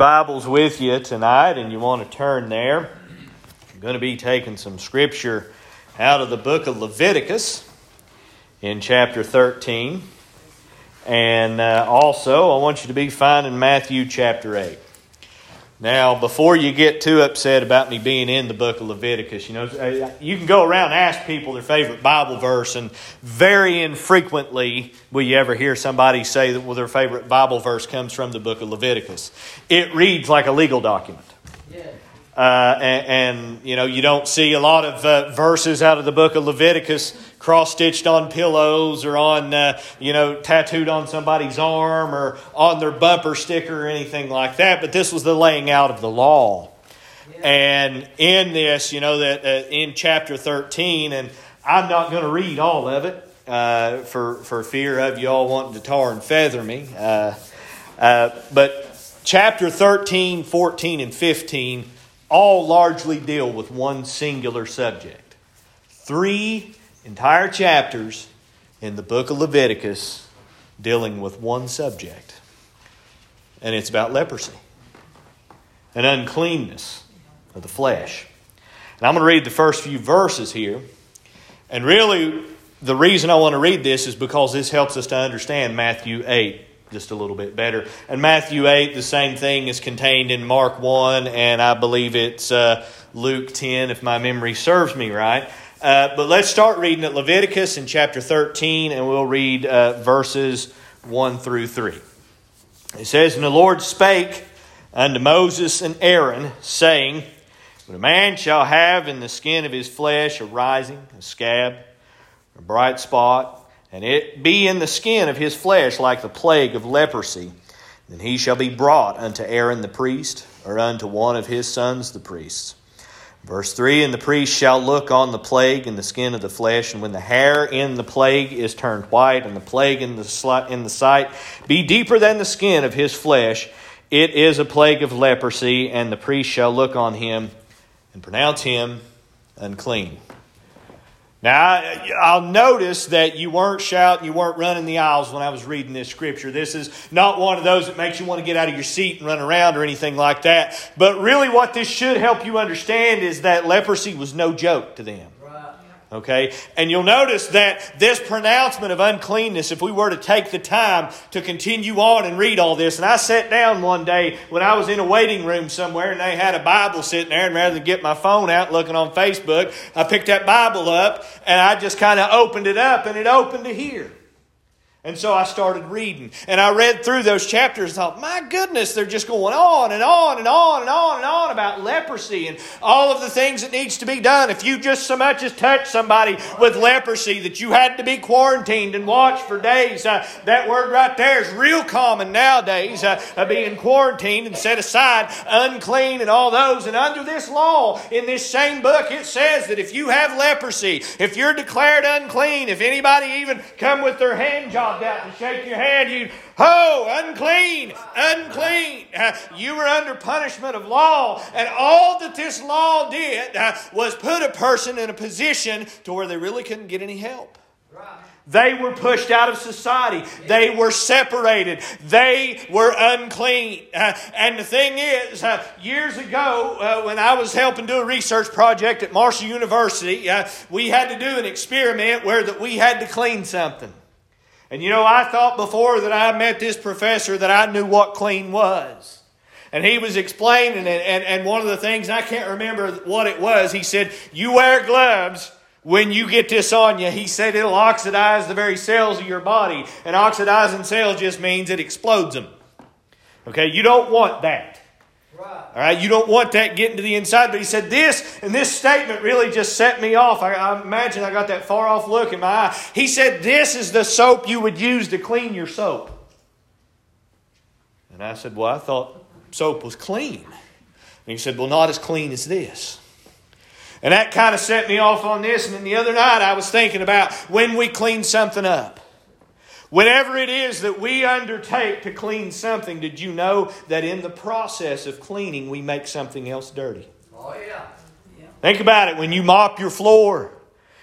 Bibles with you tonight and you want to turn there, I'm going to be taking some scripture out of the book of Leviticus in chapter 13. And uh, also, I want you to be finding Matthew chapter 8. Now, before you get too upset about me being in the book of Leviticus, you know, uh, you can go around and ask people their favorite Bible verse, and very infrequently will you ever hear somebody say that well, their favorite Bible verse comes from the book of Leviticus. It reads like a legal document. Yeah. Uh, and, and, you know, you don't see a lot of uh, verses out of the book of Leviticus cross stitched on pillows or on, uh, you know, tattooed on somebody's arm or on their bumper sticker or anything like that. But this was the laying out of the law. And in this, you know, that uh, in chapter 13, and I'm not going to read all of it uh, for, for fear of you all wanting to tar and feather me. Uh, but chapter 13, 14, and 15 all largely deal with one singular subject. Three entire chapters in the book of Leviticus dealing with one subject, and it's about leprosy and uncleanness of the flesh. And I'm going to read the first few verses here. And really, the reason I want to read this is because this helps us to understand Matthew 8 just a little bit better. And Matthew 8, the same thing is contained in Mark 1, and I believe it's uh, Luke 10, if my memory serves me right. Uh, but let's start reading at Leviticus in chapter 13, and we'll read uh, verses 1 through 3. It says, And the Lord spake unto Moses and Aaron, saying, When a man shall have in the skin of his flesh a rising, a scab, a bright spot, and it be in the skin of his flesh like the plague of leprosy, then he shall be brought unto Aaron the priest, or unto one of his sons the priests. Verse 3 And the priest shall look on the plague in the skin of the flesh, and when the hair in the plague is turned white, and the plague in the, in the sight be deeper than the skin of his flesh, it is a plague of leprosy, and the priest shall look on him and pronounce him unclean. Now, I'll notice that you weren't shouting, you weren't running the aisles when I was reading this scripture. This is not one of those that makes you want to get out of your seat and run around or anything like that. But really, what this should help you understand is that leprosy was no joke to them. Okay? And you'll notice that this pronouncement of uncleanness, if we were to take the time to continue on and read all this, and I sat down one day when I was in a waiting room somewhere and they had a Bible sitting there, and rather than get my phone out looking on Facebook, I picked that Bible up and I just kind of opened it up and it opened to here. And so I started reading. And I read through those chapters and thought, my goodness, they're just going on and on and on and on and on about leprosy and all of the things that needs to be done. If you just so much as touch somebody with leprosy that you had to be quarantined and watched for days, uh, that word right there is real common nowadays, uh, uh, being quarantined and set aside, unclean and all those. And under this law, in this same book, it says that if you have leprosy, if you're declared unclean, if anybody even come with their hand job, out to shake your hand, you, ho, unclean, unclean. Uh, you were under punishment of law. And all that this law did uh, was put a person in a position to where they really couldn't get any help. They were pushed out of society. They were separated. They were unclean. Uh, and the thing is, uh, years ago, uh, when I was helping do a research project at Marshall University, uh, we had to do an experiment where that we had to clean something. And you know, I thought before that I met this professor that I knew what clean was. And he was explaining it, and, and one of the things, I can't remember what it was, he said, You wear gloves when you get this on you. He said it'll oxidize the very cells of your body. And oxidizing cells just means it explodes them. Okay, you don't want that. All right, you don't want that getting to the inside. But he said this, and this statement really just set me off. I, I, imagine I got that far off look in my eye. He said, This is the soap you would use to clean your soap. And I said, Well, I thought soap was clean. And he said, Well, not as clean as this. And that kind of set me off on this. And then the other night I was thinking about when we clean something up. Whenever it is that we undertake to clean something, did you know that in the process of cleaning, we make something else dirty? Oh, yeah. yeah. Think about it. When you mop your floor,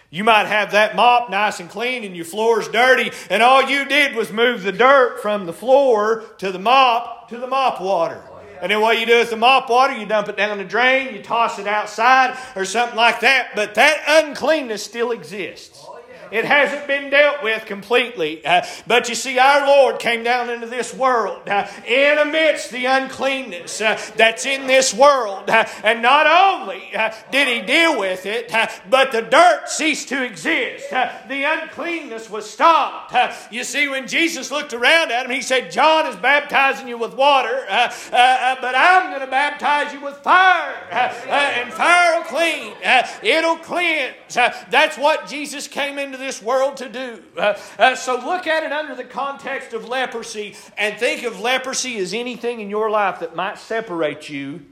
you might have that mop nice and clean and your floor's dirty, and all you did was move the dirt from the floor to the mop to the mop water. Oh, and then what you do with the mop water, you dump it down the drain, you toss it outside, or something like that. But that uncleanness still exists. Oh, It hasn't been dealt with completely. Uh, but you see, our Lord came down into this world uh, in amidst the uncleanness uh, that's in this world. Uh, and not only uh, did He deal with it, uh, but the dirt ceased to exist. the uncleanness was stopped. you see, when Jesus looked around at him, He said, John is baptizing you with water, but I'm going to baptize you with fire. and fire will clean, it'll cleanse. that's what Jesus came into this world to do. Uh, uh, so look at it under the context of leprosy and think of leprosy as anything in your life that might separate you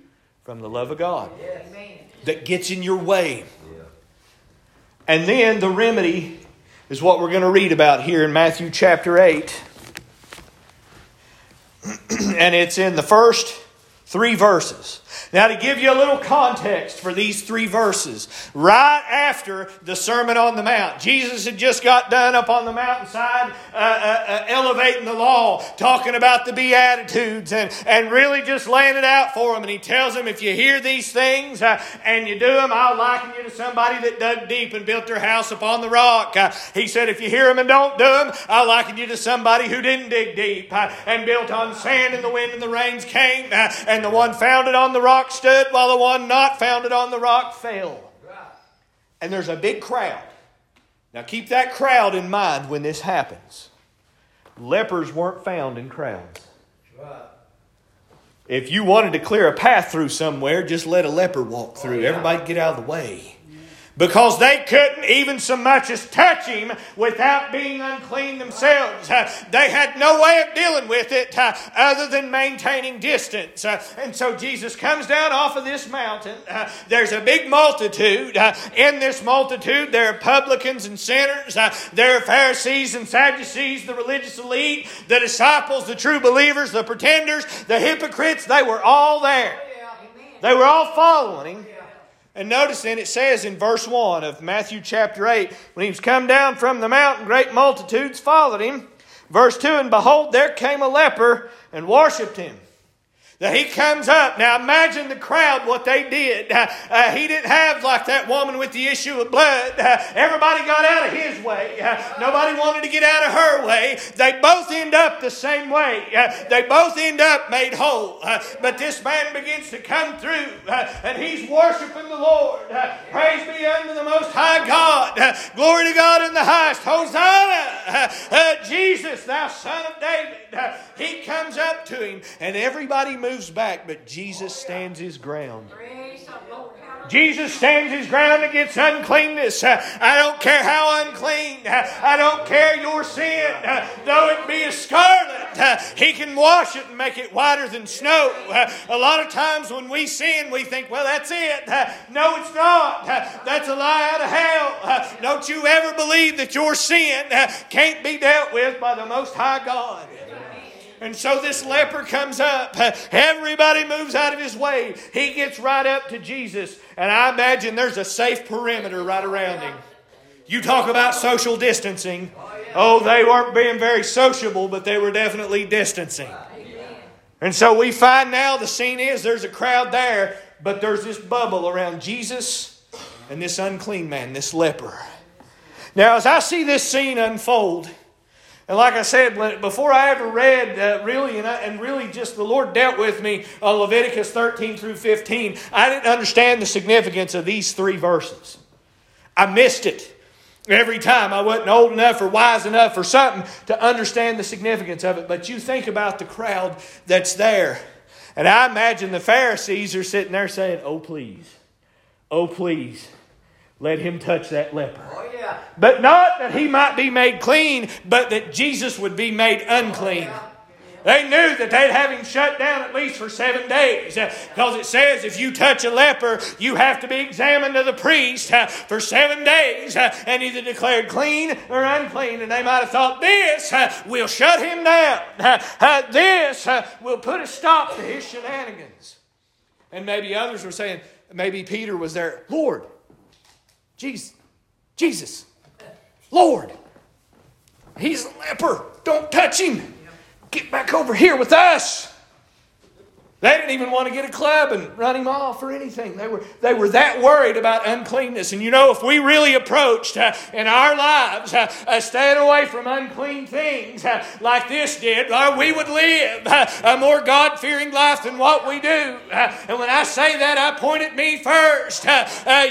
from the love of God, yes. that gets in your way. Yeah. And then the remedy is what we're going to read about here in Matthew chapter 8. and it's in the first three verses. Now, to give you a little context for these three verses, right after the Sermon on the Mount, Jesus had just got done up on the mountainside uh, uh, uh, elevating the law, talking about the Beatitudes, and, and really just laying it out for them. And he tells them, if you hear these things uh, and you do them, I'll liken you to somebody that dug deep and built their house upon the rock. Uh, he said, if you hear them and don't do them, I'll liken you to somebody who didn't dig deep uh, and built on sand, and the wind and the rains came, and the one founded on the rock stood while the one not founded on the rock fell. And there's a big crowd. Now keep that crowd in mind when this happens. Lepers weren't found in crowds. If you wanted to clear a path through somewhere, just let a leper walk through. Everybody get out of the way because they couldn't even so much as touch him without being unclean themselves. Uh, they had no way of dealing with it uh, other than maintaining distance. Uh, and so Jesus comes down off of this mountain. Uh, there's a big multitude. Uh, in this multitude, there are publicans and sinners, uh, there are Pharisees and Sadducees, the religious elite, the disciples, the true believers, the pretenders, the hypocrites. They were all there. They were all following him. And notice then it says in verse 1 of Matthew chapter 8, when he was come down from the mountain, great multitudes followed him. Verse 2 And behold, there came a leper and worshipped him that he comes up. Now imagine the crowd, what they did. Uh, uh, he didn't have like that woman with the issue of blood. Uh, everybody got out of his way. Uh, nobody wanted to get out of her way. They both end up the same way. Uh, they both end up made whole. Uh, but this man begins to come through and he's worshiping the Lord. praise be unto the Most High God. glory to God in the highest. Hosanna. Jesus, thou son of David. he comes up to him and everybody moves back, but Jesus stands his ground. Jesus stands his ground against uncleanness. Uh, I don't care how unclean. Uh, I don't care your sin. Uh, though it be a scarlet, he can wash it and make it whiter than snow. A lot of times when we sin, we think, well, that's it. No, it's not. That's a lie out of hell. Don't you ever believe that your sin can't be dealt with by the Most High God. And so this leper comes up. Everybody moves out of his way. He gets right up to Jesus. And I imagine there's a safe perimeter right around him. You talk about social distancing. Oh, they weren't being very sociable, but they were definitely distancing. And so we find now the scene is there's a crowd there, but there's this bubble around Jesus and this unclean man, this leper. Now, as I see this scene unfold, and like I said, when, before I ever read uh, really, and, I, and, really just the Lord dealt with me on Leviticus 13 through 15, I didn't understand the significance of these three verses. I missed it every time. I wasn't old enough or wise enough or something to understand the significance of it. But you think about the crowd that's there. And I imagine the Pharisees are sitting there saying, Oh, please. Oh, please. Let him touch that leper. Oh, yeah. But not that he might be made clean, but that Jesus would be made unclean. Oh, yeah. They knew that they'd have him shut down at least for seven days. Because it says if you touch a leper, you have to be examined to the priest uh, for seven days uh, and either declared clean or unclean. And they might have thought, this uh, will shut him down. This will put a stop to his shenanigans. And maybe others were saying, maybe Peter was there, Lord, Jesus, Jesus, Lord, he's a leper. Don't touch him. Get back over here with us. They didn't even want to get a club and run him off or anything. They were, they were that worried about uncleanness. And you know, if we really approached uh, in our lives uh, uh, staying away from unclean things uh, like this did, uh, we would live uh, a more God fearing life than what we do. and when I say that, I point at me first.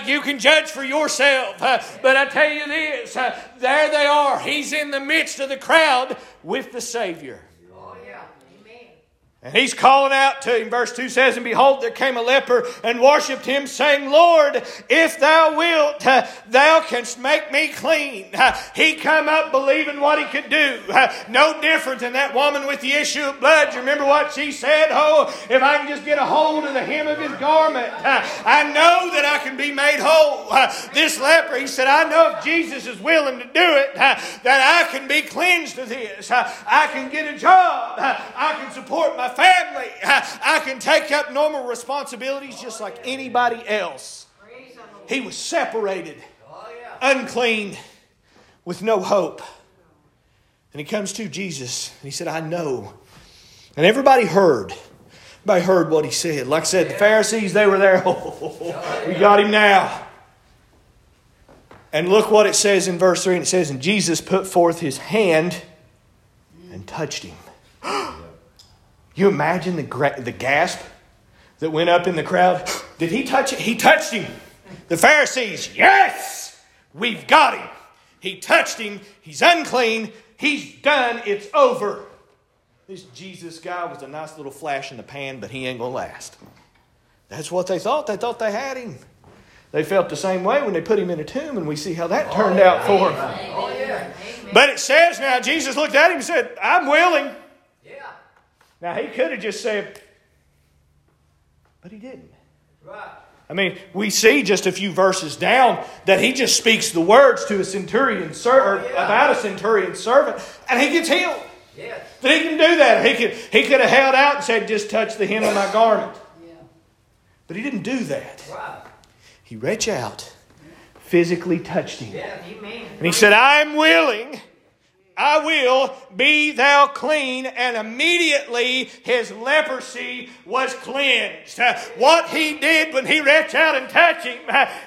you can judge for yourself. but I tell you this there they are. He's in the midst of the crowd with the Savior. And he's calling out to him. Verse 2 says, And behold, there came a leper and worshipped him, saying, Lord, if thou wilt, thou canst make me clean. He come up believing what he could do. No different than that woman with the issue of blood. You remember what she said? Oh, if I can just get a hold of the hem of his garment, I know that I can be made whole. This leper, he said, I know if Jesus is willing to do it, that I can be cleansed of this. I can get a job. I can support my family. I can take up normal responsibilities just like anybody else. He was separated, unclean, with no hope. And he comes to Jesus and he said, I know. And everybody heard. Everybody heard what he said. Like I said, the Pharisees, they were there. We got him now. And look what it says in verse 3. And it says, And Jesus put forth his hand and touched him. You imagine the, gra- the gasp that went up in the crowd? Did he touch it? He touched him. The Pharisees, yes, we've got him. He touched him. He's unclean. He's done. It's over. This Jesus guy was a nice little flash in the pan, but he ain't going to last. That's what they thought. They thought they had him. They felt the same way when they put him in a tomb, and we see how that turned oh, out for him. Oh, yeah. But it says now, Jesus looked at him and said, I'm willing. Now, he could have just said, but he didn't. Right. I mean, we see just a few verses down that he just speaks the words to a centurion ser- oh, yeah. about a centurion servant, and he gets healed. Yes. But he can do that. He could, he could have held out and said, just touch the hem of my garment. Yeah. But he didn't do that. Right. He reached out, physically touched him. Yeah. And he said, I'm willing I will be thou clean. And immediately his leprosy was cleansed. What he did when he reached out and touched him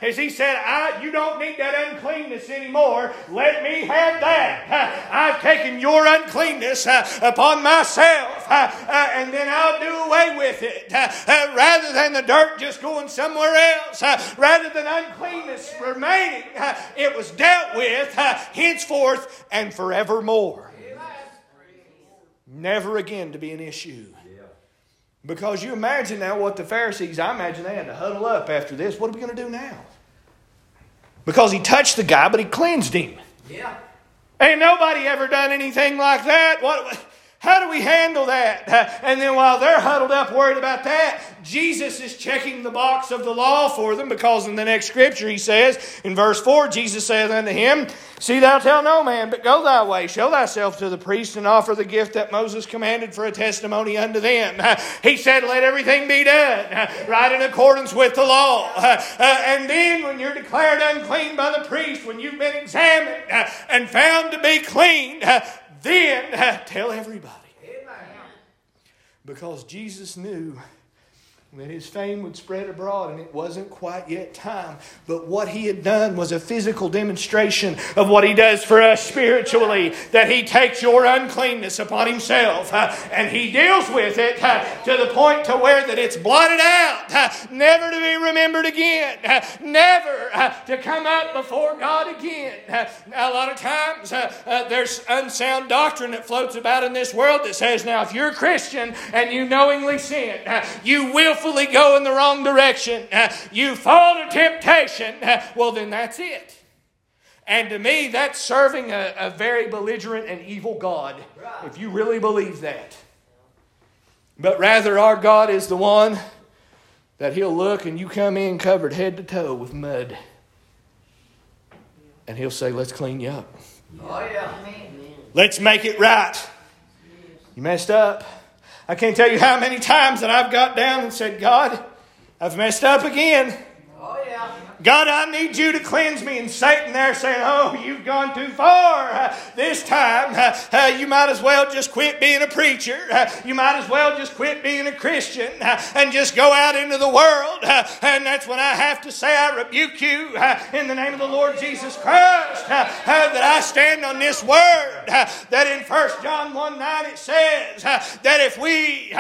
is he said, I, You don't need that uncleanness anymore. Let me have that. I've taken your uncleanness uh, upon myself, uh, uh, and then I'll do away with it. Rather than the dirt just going somewhere else, rather than uncleanness remaining, it was dealt with henceforth and forever more. Never again to be an issue. Because you imagine now what the Pharisees, I imagine they had to huddle up after this. What are we going to do now? Because he touched the guy, but he cleansed him. Yeah. Ain't nobody ever done anything like that. What? How do we handle that? And then while they're huddled up worried about that, Jesus is checking the box of the law for them because in the next scripture he says, in verse 4, Jesus saith unto him, See thou tell no man, but go thy way, show thyself to the priest, and offer the gift that Moses commanded for a testimony unto them. He said, Let everything be done right in accordance with the law. Uh, and then when you're declared unclean by the priest, when you've been examined and found to be clean, then tell everybody. Because Jesus knew that his fame would spread abroad, and it wasn't quite yet time. But what he had done was a physical demonstration of what he does for us spiritually that he takes your uncleanness upon himself uh, and he deals with it uh, to the point to where that it's blotted out, uh, never to be remembered again, uh, never uh, to come up before God again. Uh, now, a lot of times there's unsound doctrine that floats about in this world that says, now, if you're a Christian and you knowingly sin, you willfully willfully go in the wrong direction, uh, you fall to temptation, uh, well, then that's it. And to me, that's serving a, a very belligerent and evil God, if you really believe that. But rather, our God is the one that He'll look and you come in covered head to toe with mud. And He'll say, Let's clean you up. Oh, yeah. Let's make it right. You messed up. I can't tell you how many times that I've got down and said, God, I've messed up again. God, I need you to cleanse me. And Satan there saying, Oh, you've gone too far. Uh, this time, uh, uh, you might as well just quit being a preacher. Uh, you might as well just quit being a Christian uh, and just go out into the world. Uh, and that's when I have to say, I rebuke you in the name of the Lord Jesus Christ. that I stand on this word. that in 1 John 1 9 it says that if we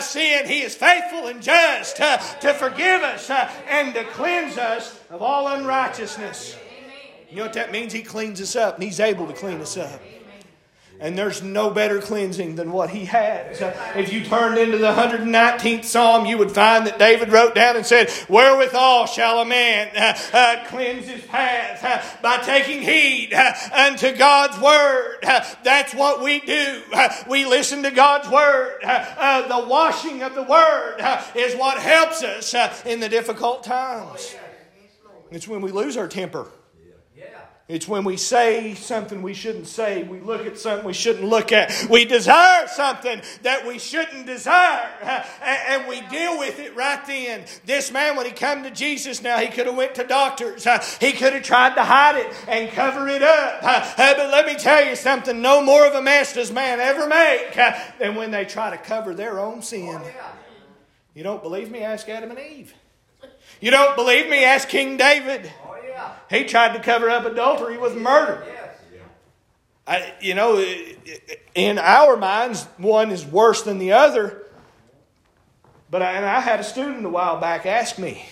sin, He is faithful and just to forgive us and to cleanse us of all unrighteousness. You know what that means? He cleans us up, and He's able to clean us up. And there's no better cleansing than what he has. If you turned into the 119th Psalm, you would find that David wrote down and said, Wherewithal shall a man uh, uh, cleanse his path? Uh, by taking heed uh, unto God's word. Uh, that's what we do. Uh, we listen to God's word. the washing of the word is what helps us in the difficult times. It's when we lose our temper. It's when we say something we shouldn't say. We look at something we shouldn't look at. We desire something that we shouldn't desire. And we deal with it right then. This man, when he come to Jesus now, he could have went to doctors. He could have tried to hide it and cover it up. But let me tell you something. No more of a mess does man ever make than when they try to cover their own sin. Oh, you don't believe me? Ask Adam and Eve. You don't believe me? Ask King David. Oh, he tried to cover up adultery with murder. I, you know, in our minds, one is worse than the other. But I, and I had a student a while back ask me.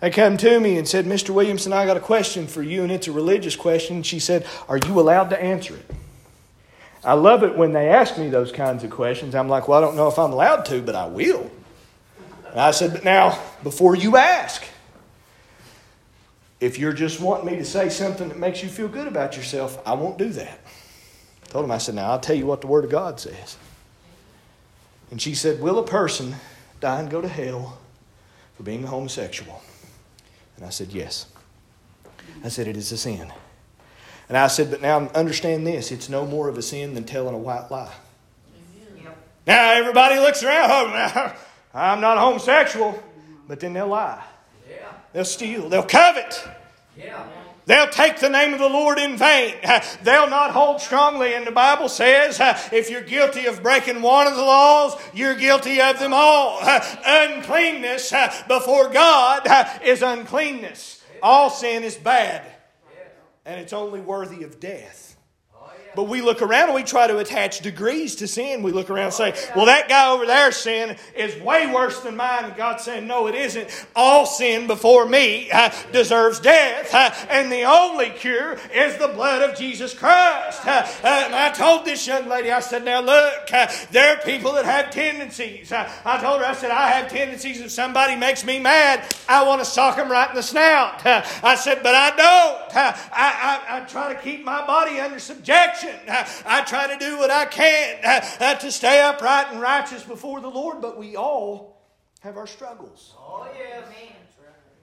They come to me and said, Mr. Williamson, I got a question for you, and it's a religious question. She said, Are you allowed to answer it? I love it when they ask me those kinds of questions. I'm like, Well, I don't know if I'm allowed to, but I will. And I said, But now, before you ask, if you're just wanting me to say something that makes you feel good about yourself, I won't do that. I told him, I said, Now I'll tell you what the Word of God says. And she said, Will a person die and go to hell for being a homosexual? And I said, Yes. I said, It is a sin. And I said, But now understand this it's no more of a sin than telling a white lie. Yep. Now everybody looks around, oh, I'm not homosexual, but then they'll lie. They'll steal. They'll covet. Yeah. They'll take the name of the Lord in vain. They'll not hold strongly. And the Bible says if you're guilty of breaking one of the laws, you're guilty of them all. Uncleanness before God is uncleanness. All sin is bad. And it's only worthy of death. But we look around and we try to attach degrees to sin. We look around and say, well, that guy over there's sin is way worse than mine. And God's saying, no, it isn't. All sin before me uh, deserves death. Uh, and the only cure is the blood of Jesus Christ. Uh, and I told this young lady, I said, now look, uh, there are people that have tendencies. Uh, I told her, I said, I have tendencies. If somebody makes me mad, I want to sock them right in the snout. Uh, I said, but I don't. I, I, I try to keep my body under subjection. I, try to do what I can uh, to stay upright and righteous before the Lord, but we all have our struggles. Oh, yes.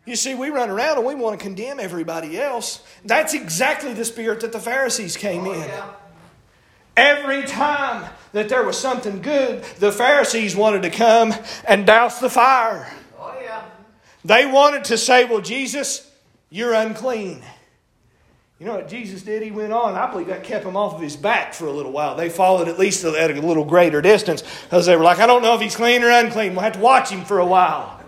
You see, we run around and we want to condemn everybody else. That's exactly the spirit that the Pharisees came oh, in. Yeah. Every time that there was something good, the Pharisees wanted to come and douse the fire. Oh, yeah. They wanted to say, Well, Jesus, you're unclean. You know what Jesus did? He went on. I believe that kept him off of his back for a little while. They followed at least at a little greater distance because they were like, I don't know if he's clean or unclean. We'll have to watch him for a while.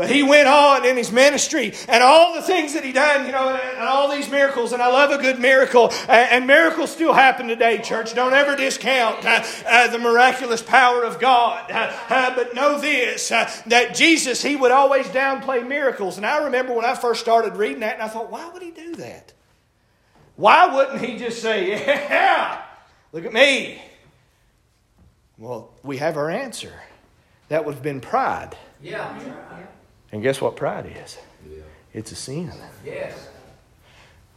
But he went on in his ministry and all the things that he done, you know, and all these miracles. And I love a good miracle. And miracles still happen today, church. Don't ever discount uh, uh, the miraculous power of God. Uh, but know this that Jesus, he would always downplay miracles. And I remember when I first started reading that, and I thought, why would he do that? Why wouldn't he just say, yeah, look at me? Well, we have our answer. That would have been pride. Yeah. And guess what pride is? Yeah. It's a sin. Yes.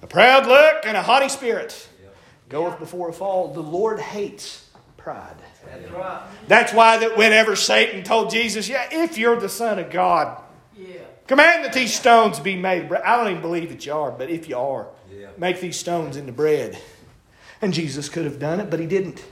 A proud look and a haughty spirit yeah. goeth before a fall. The Lord hates pride. That's right. That's why that whenever Satan told Jesus, "Yeah, if you're the Son of God, yeah. command that these stones be made bread." I don't even believe that you are, but if you are, yeah. make these stones into bread. And Jesus could have done it, but he didn't.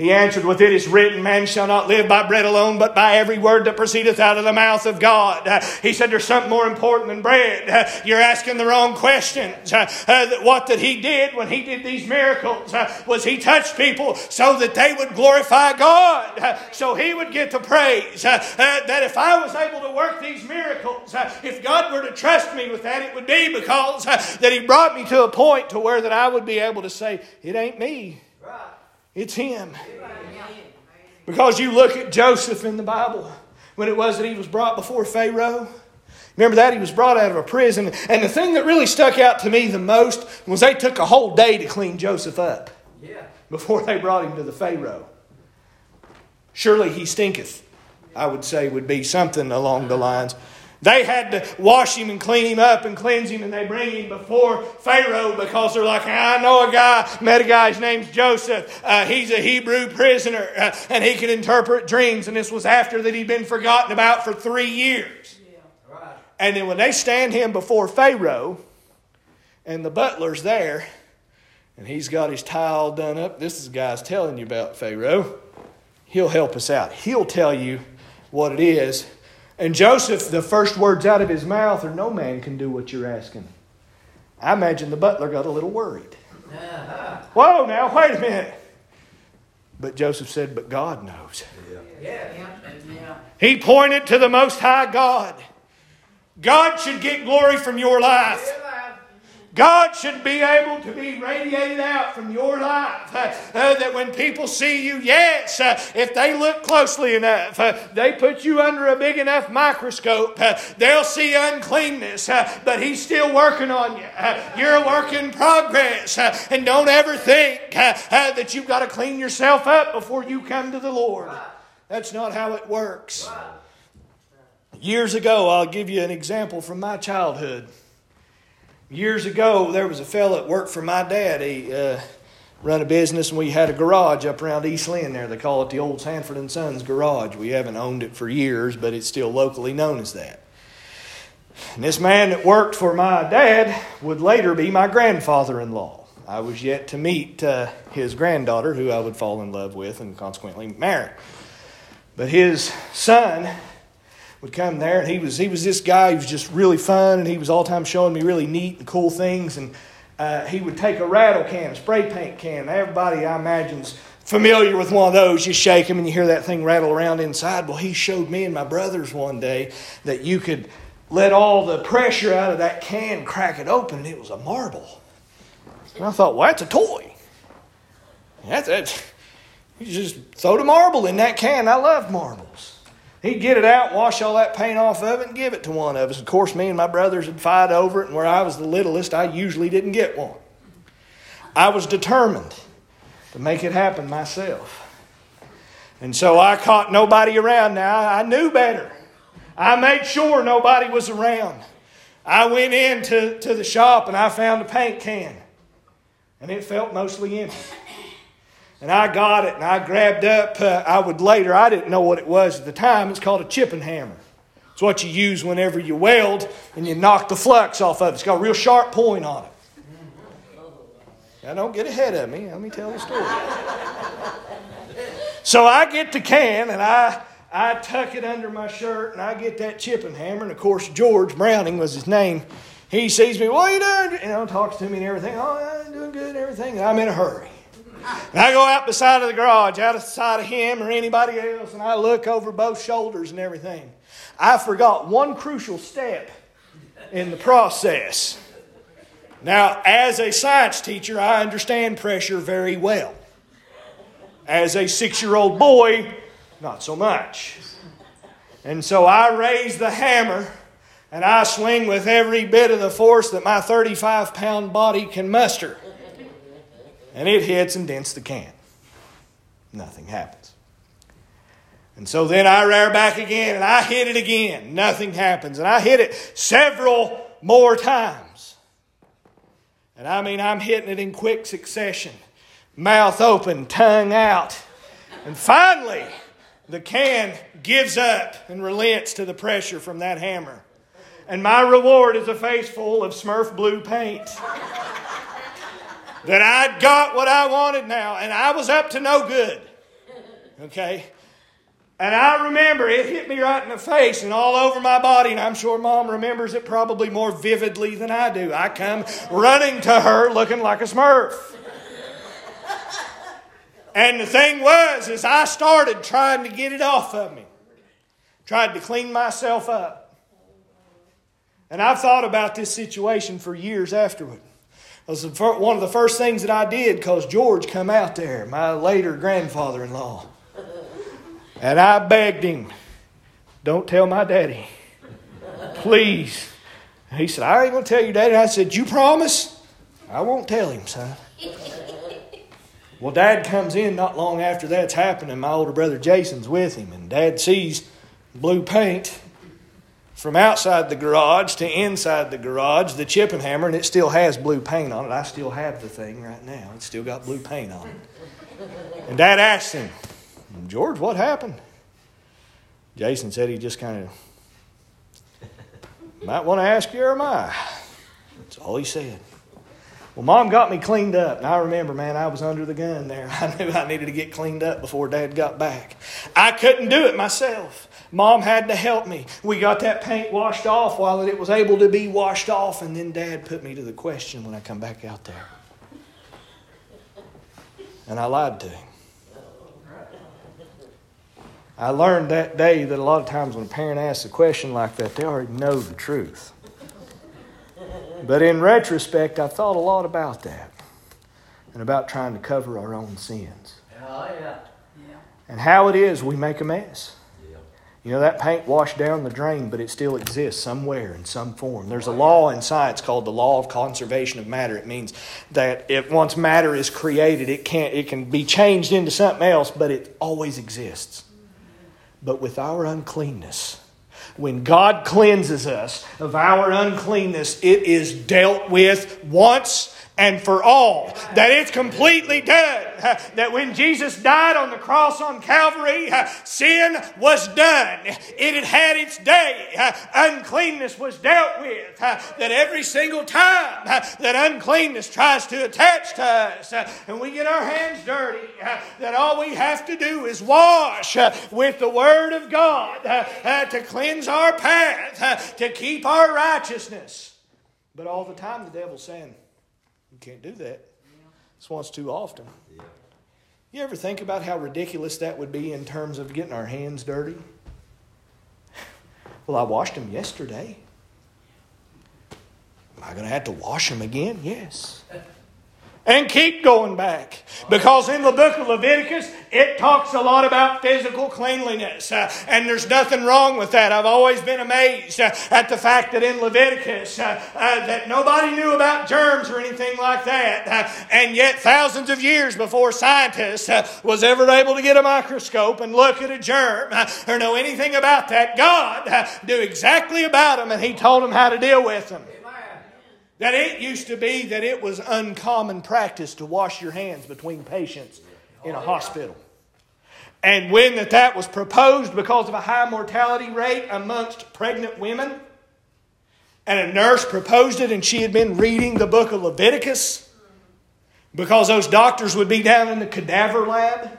He answered, With it is written, Man shall not live by bread alone, but by every word that proceedeth out of the mouth of God. Uh, he said, There's something more important than bread. Uh, you're asking the wrong questions. Uh, what that he did when he did these miracles was he touched people so that they would glorify God, so he would get the praise. that if I was able to work these miracles, if God were to trust me with that, it would be because that he brought me to a point to where that I would be able to say, It ain't me. It's him. Because you look at Joseph in the Bible, when it was that he was brought before Pharaoh. Remember that? He was brought out of a prison. And the thing that really stuck out to me the most was they took a whole day to clean Joseph up before they brought him to the Pharaoh. Surely he stinketh, I would say, would be something along the lines. They had to wash him and clean him up and cleanse him, and they bring him before Pharaoh because they're like, I know a guy, met a guy, his name's Joseph. Uh, he's a Hebrew prisoner, uh, and he can interpret dreams. And this was after that he'd been forgotten about for three years. Yeah. Right. And then when they stand him before Pharaoh, and the butler's there, and he's got his tile done up, this is the guy's telling you about Pharaoh. He'll help us out. He'll tell you what it is and Joseph, the first words out of his mouth are, No man can do what you're asking. I imagine the butler got a little worried. Uh-huh. Whoa, now, wait a minute. But Joseph said, But God knows. Yeah. Yeah. He pointed to the Most High God. God should get glory from your life. God should be able to be radiated out from your life. Uh, uh, that when people see you, yes, uh, if they look closely enough, uh, they put you under a big enough microscope, uh, they'll see uncleanness, uh, but He's still working on you. you're a work in progress. and don't ever think that you've got to clean yourself up before you come to the Lord. That's not how it works. Years ago, I'll give you an example from my childhood. Years ago, there was a fellow that worked for my dad. He uh, run a business, and we had a garage up around East Lynn there. They call it the old Sanford and Sons Garage. We haven't owned it for years, but it's still locally known as that. And this man that worked for my dad would later be my grandfather in law. I was yet to meet uh, his granddaughter, who I would fall in love with and consequently marry. But his son would come there, and he was he was this guy who was just really fun, and he was all the time showing me really neat and cool things. And uh, he would take a rattle can, a spray paint can. Everybody, I imagine, is familiar with one of those. You shake them, and you hear that thing rattle around inside. Well, he showed me and my brothers one day that you could let all the pressure out of that can, crack it open, and it was a marble. And I thought, well, that's a toy. That's it. You just throw the marble in that can. I love marbles. He'd get it out, wash all that paint off of it, and give it to one of us. Of course, me and my brothers would fight over it, and where I was the littlest, I usually didn't get one. I was determined to make it happen myself. And so I caught nobody around now. I knew better. I made sure nobody was around. I went into to the shop and I found a paint can, and it felt mostly empty. And I got it and I grabbed up, uh, I would later, I didn't know what it was at the time. It's called a chipping hammer. It's what you use whenever you weld and you knock the flux off of it. It's got a real sharp point on it. Now, don't get ahead of me. Let me tell the story. so I get the can and I, I tuck it under my shirt and I get that chipping hammer. And of course, George Browning was his name. He sees me, what are you doing? You know, talks to me and everything. Oh, I'm doing good and everything. And I'm in a hurry. And I go out beside of the garage, out of sight of him or anybody else, and I look over both shoulders and everything. I forgot one crucial step in the process. Now, as a science teacher, I understand pressure very well. As a six year old boy, not so much. And so I raise the hammer and I swing with every bit of the force that my 35 pound body can muster and it hits and dents the can. Nothing happens. And so then I rear back again and I hit it again. Nothing happens. And I hit it several more times. And I mean, I'm hitting it in quick succession mouth open, tongue out. And finally, the can gives up and relents to the pressure from that hammer. And my reward is a face full of Smurf blue paint that I'd got what I wanted now, and I was up to no good. Okay? And I remember it hit me right in the face and all over my body, and I'm sure mom remembers it probably more vividly than I do. I come running to her looking like a smurf. And the thing was, is I started trying to get it off of me. Tried to clean myself up. And I've thought about this situation for years afterward. Was one of the first things that I did because George come out there, my later grandfather-in-law. And I begged him, don't tell my daddy. Please. he said, I ain't going to tell your daddy. I said, You promise? I won't tell him, son. well, dad comes in not long after that's happening. My older brother Jason's with him, and dad sees blue paint from outside the garage to inside the garage, the chipping hammer, and it still has blue paint on it. I still have the thing right now. It's still got blue paint on it. And dad asked him, George, what happened? Jason said he just kind of might want to ask Jeremiah. That's all he said. Well, mom got me cleaned up, and I remember, man, I was under the gun there. I knew I needed to get cleaned up before dad got back. I couldn't do it myself. Mom had to help me. We got that paint washed off while it was able to be washed off, and then dad put me to the question when I come back out there. And I lied to him. I learned that day that a lot of times when a parent asks a question like that, they already know the truth. But in retrospect, I thought a lot about that and about trying to cover our own sins. Oh, yeah. And how it is we make a mess. You know, that paint washed down the drain, but it still exists somewhere in some form. There's a oh, law in science called the law of conservation of matter. It means that if once matter is created, it can't it can be changed into something else, but it always exists but with our uncleanness. When God cleanses us of our uncleanness, it is dealt with once and for all. That it's completely done. That when Jesus died on the cross on Calvary, sin was done. It had had its day. Uncleanness was dealt with. That every single time that uncleanness tries to attach to us and we get our hands dirty, that all we have to do is wash with the Word of God to cleanse our path, to keep our righteousness. But all the time the devil's saying, can't do that. This once too often. You ever think about how ridiculous that would be in terms of getting our hands dirty? Well, I washed them yesterday. Am I going to have to wash them again? Yes and keep going back. Because in the book of Leviticus, it talks a lot about physical cleanliness. Uh, and there's nothing wrong with that. I've always been amazed uh, at the fact that in Leviticus, uh, uh that nobody knew about germs or anything like that. Uh, and yet, thousands of years before scientists uh, was ever able to get a microscope and look at a germ or know anything about that, God knew exactly about them and He told them how to deal with them. That it used to be that it was uncommon practice to wash your hands between patients in a hospital. And when that, that was proposed because of a high mortality rate amongst pregnant women, and a nurse proposed it and she had been reading the book of Leviticus, because those doctors would be down in the cadaver lab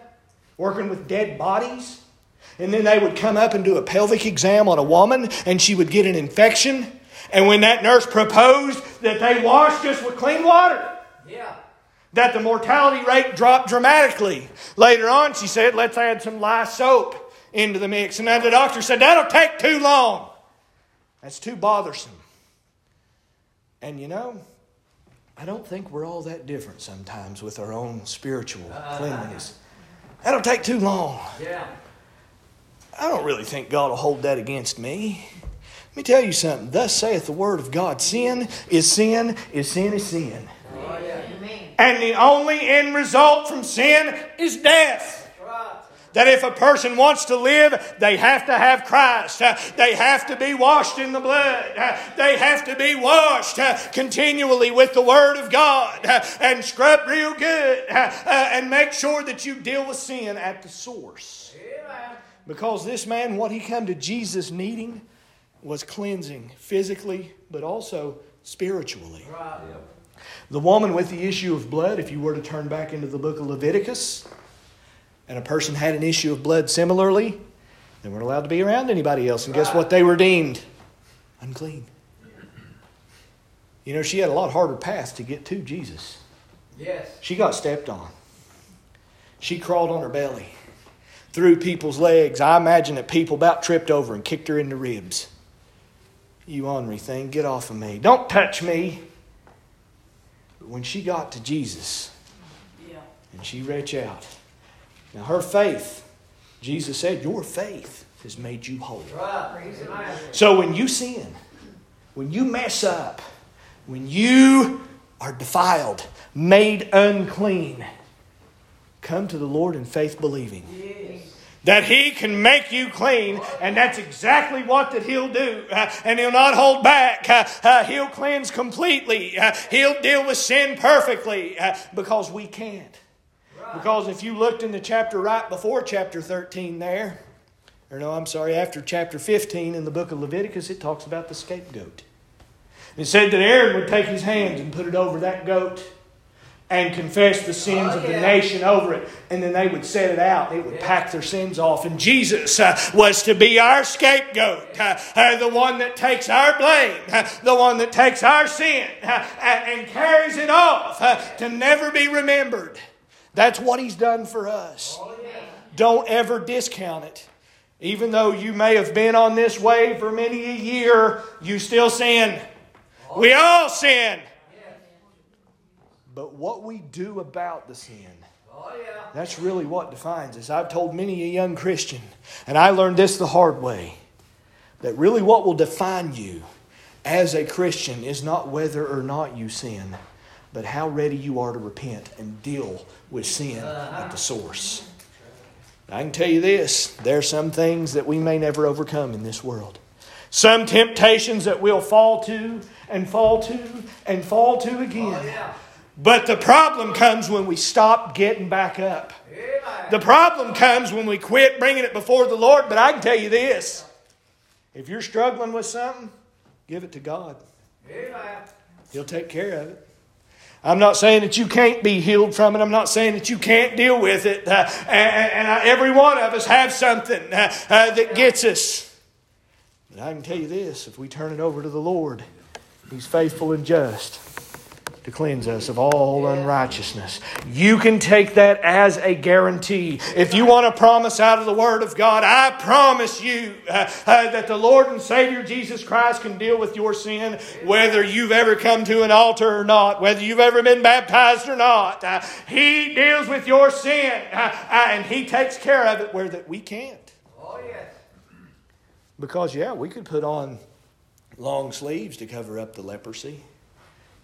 working with dead bodies. And then they would come up and do a pelvic exam on a woman, and she would get an infection. And when that nurse proposed that they wash just with clean water, yeah. that the mortality rate dropped dramatically. Later on, she said, let's add some lye soap into the mix. And then the doctor said, that'll take too long. That's too bothersome. And you know, I don't think we're all that different sometimes with our own spiritual uh, cleanliness. That'll take too long. Yeah. I don't really think God will hold that against me. Let me tell you something. Thus saith the word of God sin is sin, is sin is sin. And the only end result from sin is death. That if a person wants to live, they have to have Christ. Uh, they have to be washed in the blood. Uh, they have to be washed uh, continually with the Word of God and scrub real good and make sure that you deal with sin at the source. Because this man, what he come to Jesus needing, was cleansing physically, but also spiritually. Right. The woman with the issue of blood, if you were to turn back into the book of Leviticus, and a person had an issue of blood similarly, they weren't allowed to be around anybody else. And guess what? They were deemed unclean. You know, she had a lot harder path to get to Jesus. Yes. She got stepped on. She crawled on her belly, through people's legs. I imagine that people about tripped over and kicked her in the ribs. You ornery thing, get off of me. Don't touch me. But when she got to Jesus Yeah. and she reached out, now her faith, Jesus said, Your faith has made you whole. Right. Praise the Lord. So when you sin, when you mess up, when you are defiled, made unclean, come to the Lord in faith believing Yes. That he can make you clean and that's exactly what that he'll do Uh, and he'll not hold back. Uh, uh, he'll cleanse completely. Uh, he'll deal with sin perfectly uh, because we can't. Because if you looked in the chapter right before chapter 13 there or no i'm sorry after chapter 15 in the book of leviticus it talks about the scapegoat. It said that aaron would take his hands and put it over that goat and confess the sins Oh, of the yeah. nation over it. And then they would set it out. It would pack their sins off. And Jesus uh, was to be our scapegoat, uh, uh, the one that takes our blame, uh, the one that takes our sin uh, and carries it off uh, to never be remembered. That's what He's done for us. Don't ever discount it. Even though you may have been on this way for many a year, you still sin. We all sin. But what we do about the sin, Oh, yeah. that's really what defines us. I've told many a young Christian, and I learned this the hard way, that really what will define you as a Christian is not whether or not you sin, but how ready you are to repent and deal with sin at the source. I can tell you this there are some things that we may never overcome in this world. Some temptations that we'll fall to and fall to and fall to oh, again. Oh, yeah. But the problem comes when we stop getting back up. The problem comes when we quit bringing it before the Lord. But I can tell you this if you're struggling with something, give it to God, He'll take care of it. I'm not saying that you can't be healed from it. I'm not saying that you can't deal with it. Uh, and and I, every one of us have something uh, uh, that gets us. But I can tell you this if we turn it over to the Lord, He's faithful and just to cleanse us of all unrighteousness. You can take that as a guarantee. If you want a promise out of the Word of God, I promise you uh, uh, that the Lord and Savior Jesus Christ can deal with your sin, whether you've ever come to an altar or not, whether you've ever been baptized or not. Uh, he deals with your sin, uh, uh, and He takes care of it where that we can't. Oh, yes. Because, yeah, we could put on long sleeves to cover up the leprosy,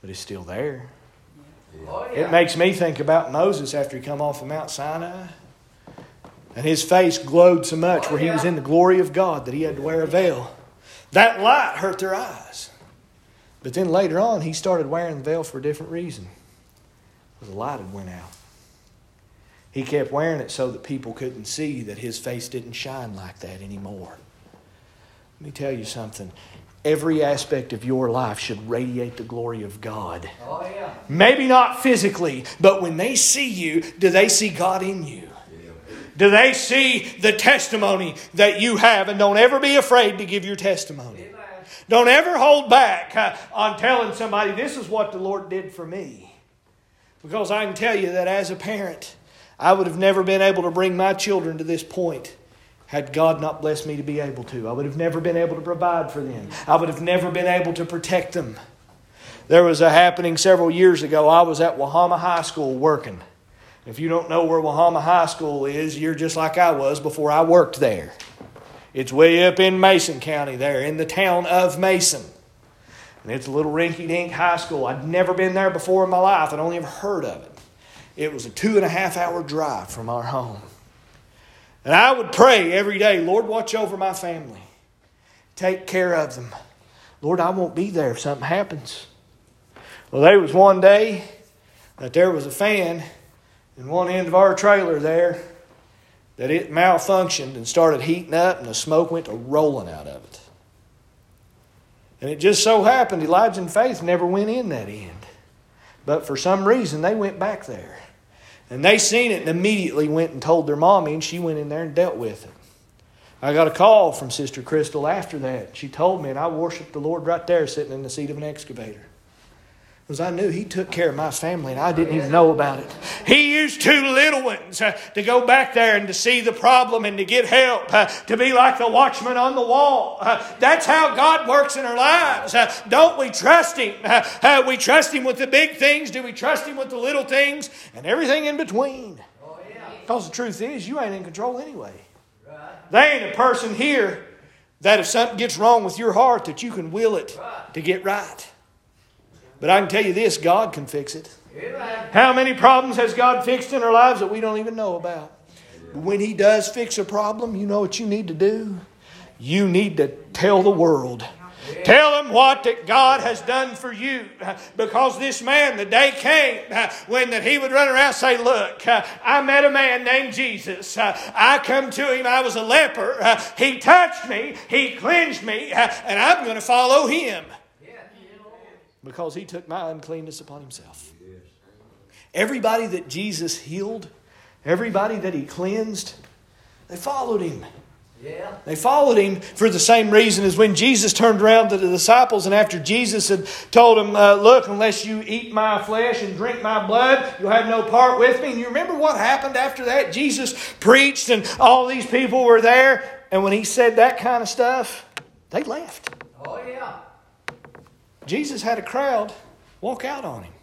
but it's still there. Oh, yeah. It makes me think about Moses after he come off of Mount Sinai. And his face glowed so much where he oh, was in the glory of God that he had to wear a veil. That light hurt their eyes. But then later on, he started wearing the veil for a different reason. The light had went out. He kept wearing it so that people couldn't see that his face didn't shine like that anymore. Let me tell you something. Every aspect of your life should radiate the glory of God. Oh, yeah. Maybe not physically, but when they see you, do they see God in you? Do they see the testimony that you have? And don't ever be afraid to give your testimony. Amen. Don't ever hold back uh, on telling somebody, this is what the Lord did for me. Because I can tell you that as a parent, I would have never been able to bring my children to this point had God not blessed me to be able to. I would have never been able to provide for them, I would have never been able to protect them. There was a happening several years ago. I was at Wahama High School working. If you don't know where Wahama High School is, you're just like I was before I worked there. It's way up in Mason County, there, in the town of Mason. And it's a little rinky dink high school. I'd never been there before in my life. I'd only ever heard of it. It was a two and a half hour drive from our home. And I would pray every day, Lord, watch over my family. Take care of them. Lord, I won't be there if something happens. Well, there was one day that there was a fan in one end of our trailer there that it malfunctioned and started heating up, and the smoke went to rolling out of it. And it just so happened Elijah and Faith never went in that end. But for some reason, they went back there. And they seen it and immediately went and told their mommy, and she went in there and dealt with it. I got a call from Sister Crystal after that. She told me, and I worshiped the Lord right there sitting in the seat of an excavator. Because I knew He took care of my family and I didn't even know about it. He used two little ones uh, to go back there and to see the problem and to get help, uh, to be like the watchman on the wall. Uh, that's how God works in our lives. Uh, don't we trust Him? Uh, uh, we trust Him with the big things. Do we trust Him with the little things and everything in between? Because the truth is, you ain't in control anyway. There ain't a person here that if something gets wrong with your heart that you can will it to get right. But I can tell you this God can fix it. How many problems has God fixed in our lives that we don't even know about? But when He does fix a problem, you know what you need to do? You need to tell the world. Tell them what that God has done for you. Because this man, the day came when that he would run around and say, Look, I met a man named Jesus. I come to him, I was a leper. He touched me, he cleansed me, and I'm going to follow him. Because he took my uncleanness upon himself. Everybody that Jesus healed, everybody that he cleansed, they followed him. Yeah. They followed him for the same reason as when Jesus turned around to the disciples and after Jesus had told them, uh, Look, unless you eat my flesh and drink my blood, you'll have no part with me. And you remember what happened after that? Jesus preached and all these people were there. And when he said that kind of stuff, they left. Oh, yeah. Jesus had a crowd walk out on him.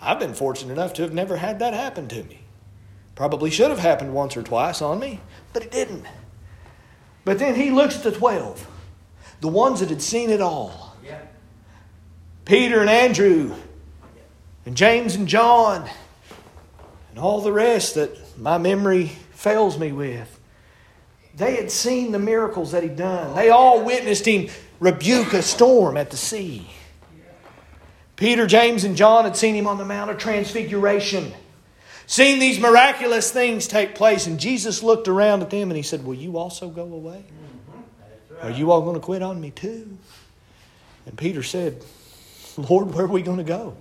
I've been fortunate enough to have never had that happen to me. Probably should have happened once or twice on me, but it didn't. But then he looks at the 12, the ones that had seen it all Yeah. Peter and Andrew, and James and John, and all the rest that my memory fails me with. They had seen the miracles that he'd done. They all witnessed him rebuke a storm at the sea. Peter, James, and John had seen him on the Mount of Transfiguration, seen these miraculous things take place, and Jesus looked around at them and he said, Will you also go away? Are you all going to quit on me too? And Peter said, Lord, where are we going to go?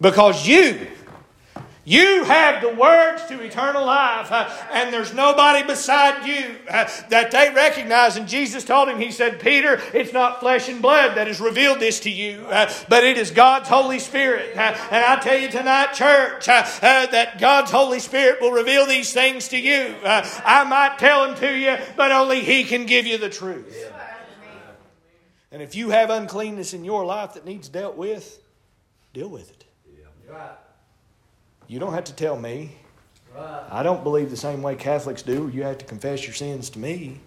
Because you, you have the words to eternal life, uh, and there's nobody beside you uh, that they recognize. And Jesus told him, He said, Peter, it's not flesh and blood that has revealed this to you, uh, but it is God's Holy Spirit. Uh, and I tell you tonight, church, uh, uh, that God's Holy Spirit will reveal these things to you. Uh, I might tell them to you, but only He can give you the truth. And if you have uncleanness in your life that needs dealt with, deal with it. Right. You don't have to tell me. Right. I don't believe the same way Catholics do. You have to confess your sins to me.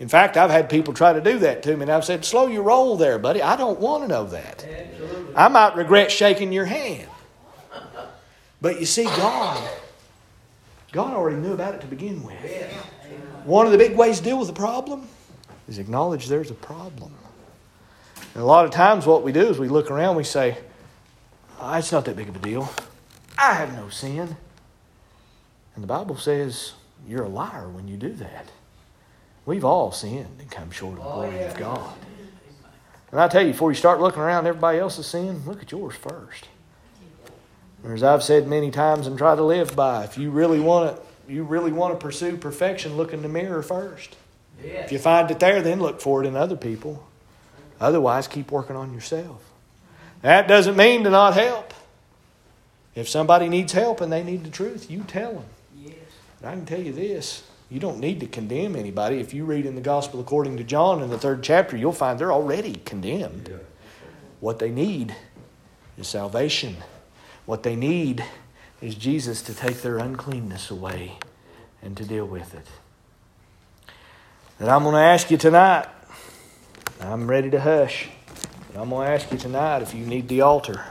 In fact, I've had people try to do that to me, and I've said, "Slow your roll, there, buddy. I don't want to know that. Absolutely. I might regret shaking your hand." But you see, God, God already knew about it to begin with. Yeah. One of the big ways to deal with a problem is acknowledge there's a problem. And a lot of times, what we do is we look around, and we say, "Ah, "It's not that big of a deal. I have no sin." And the Bible says you're a liar when you do that. We've all sinned and come short of the oh, glory of God. And I tell you, before you start looking around everybody else's sin, look at yours first. Or as I've said many times and try to live by, if you really want to, you really want to pursue perfection, look in the mirror first. Yeah. If you find it there, then look for it in other people. Otherwise, keep working on yourself. That doesn't mean to not help. If somebody needs help and they need the truth, you tell them. Yes. And I can tell you this you don't need to condemn anybody. If you read in the Gospel according to John in the third chapter, you'll find they're already condemned. What they need is salvation. What they need is Jesus to take their uncleanness away and to deal with it. And I'm going to ask you tonight, I'm ready to hush, but I'm going to ask you tonight if you need the altar.